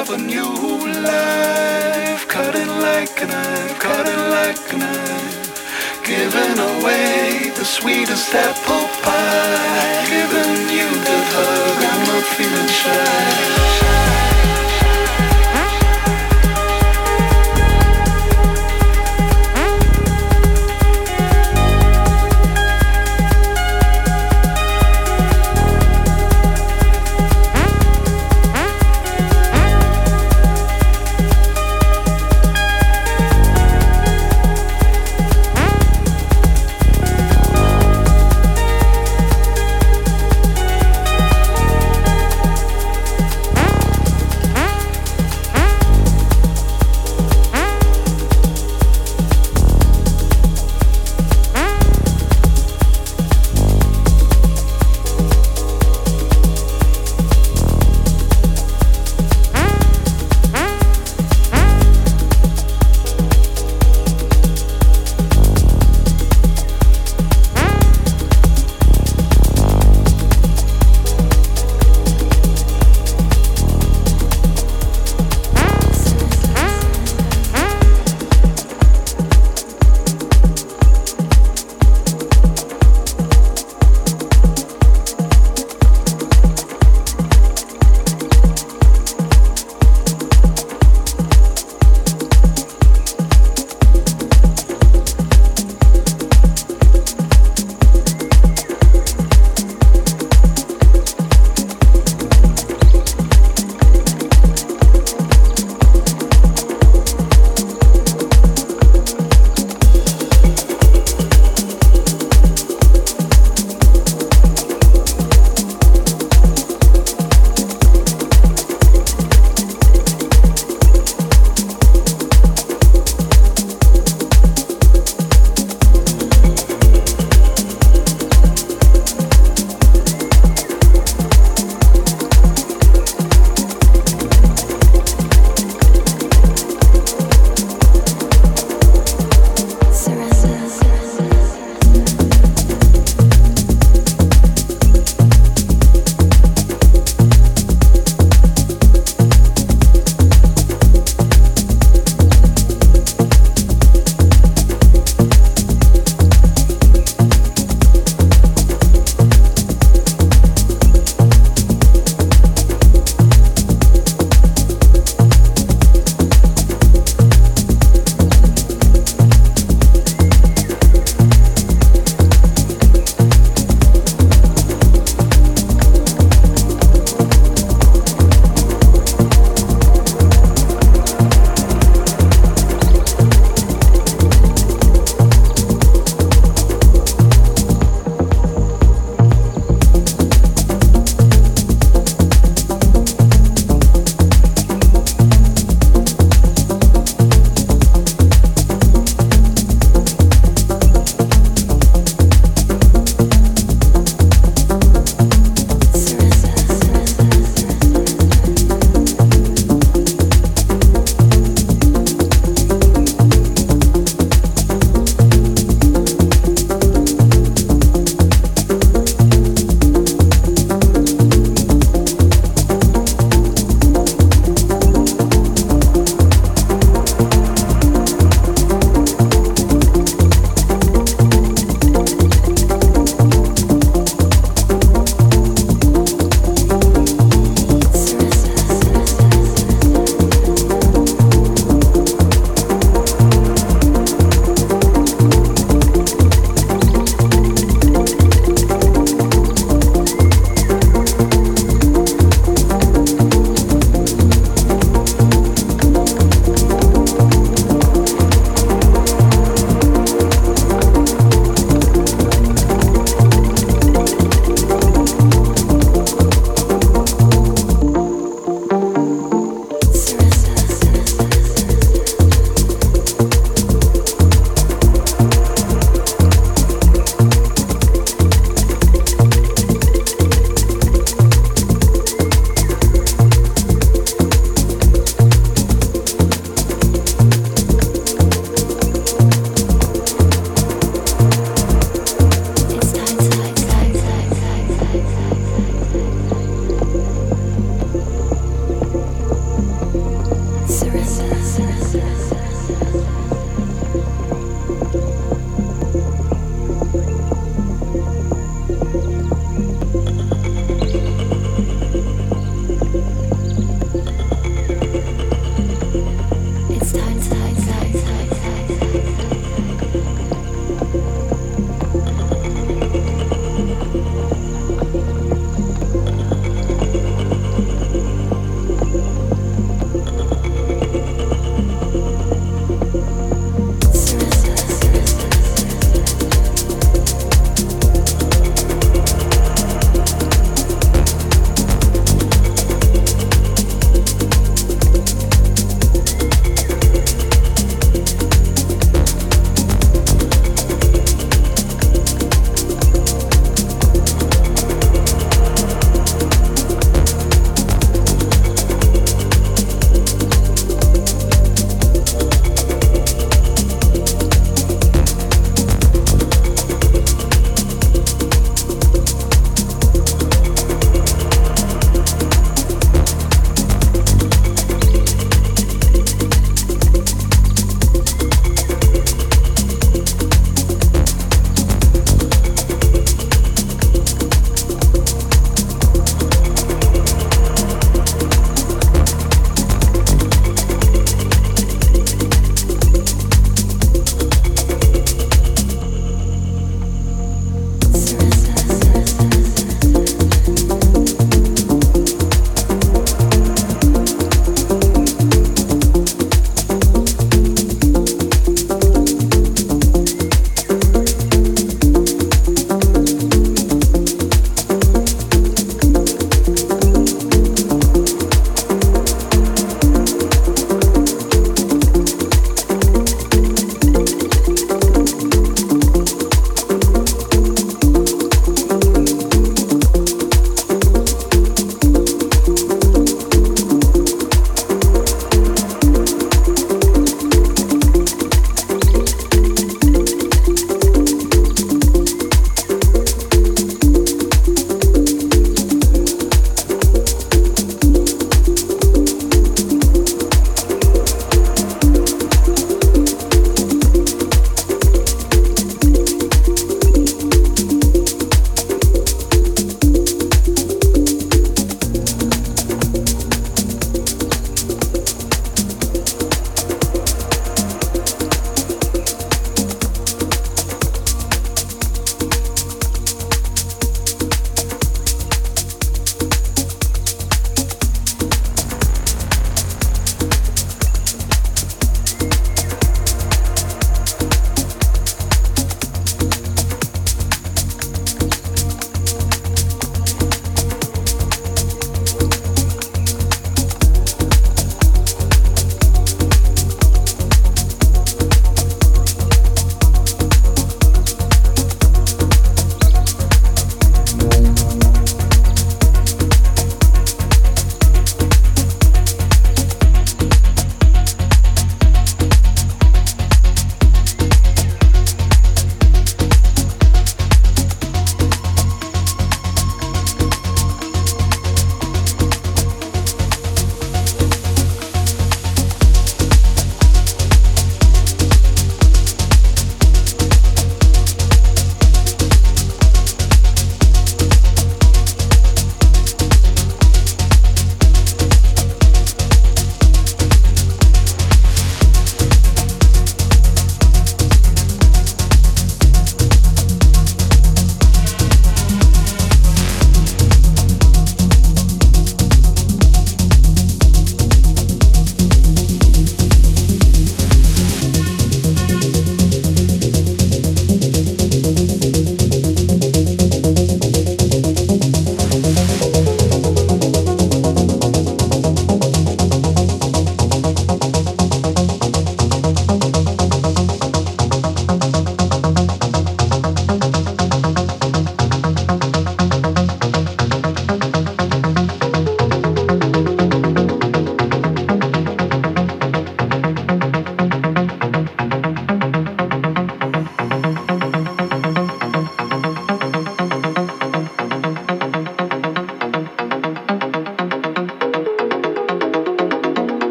of a new life. Cutting like a knife, cutting like a knife. Giving away the sweetest apple pie. Giving you the hug, I'm not feeling shy.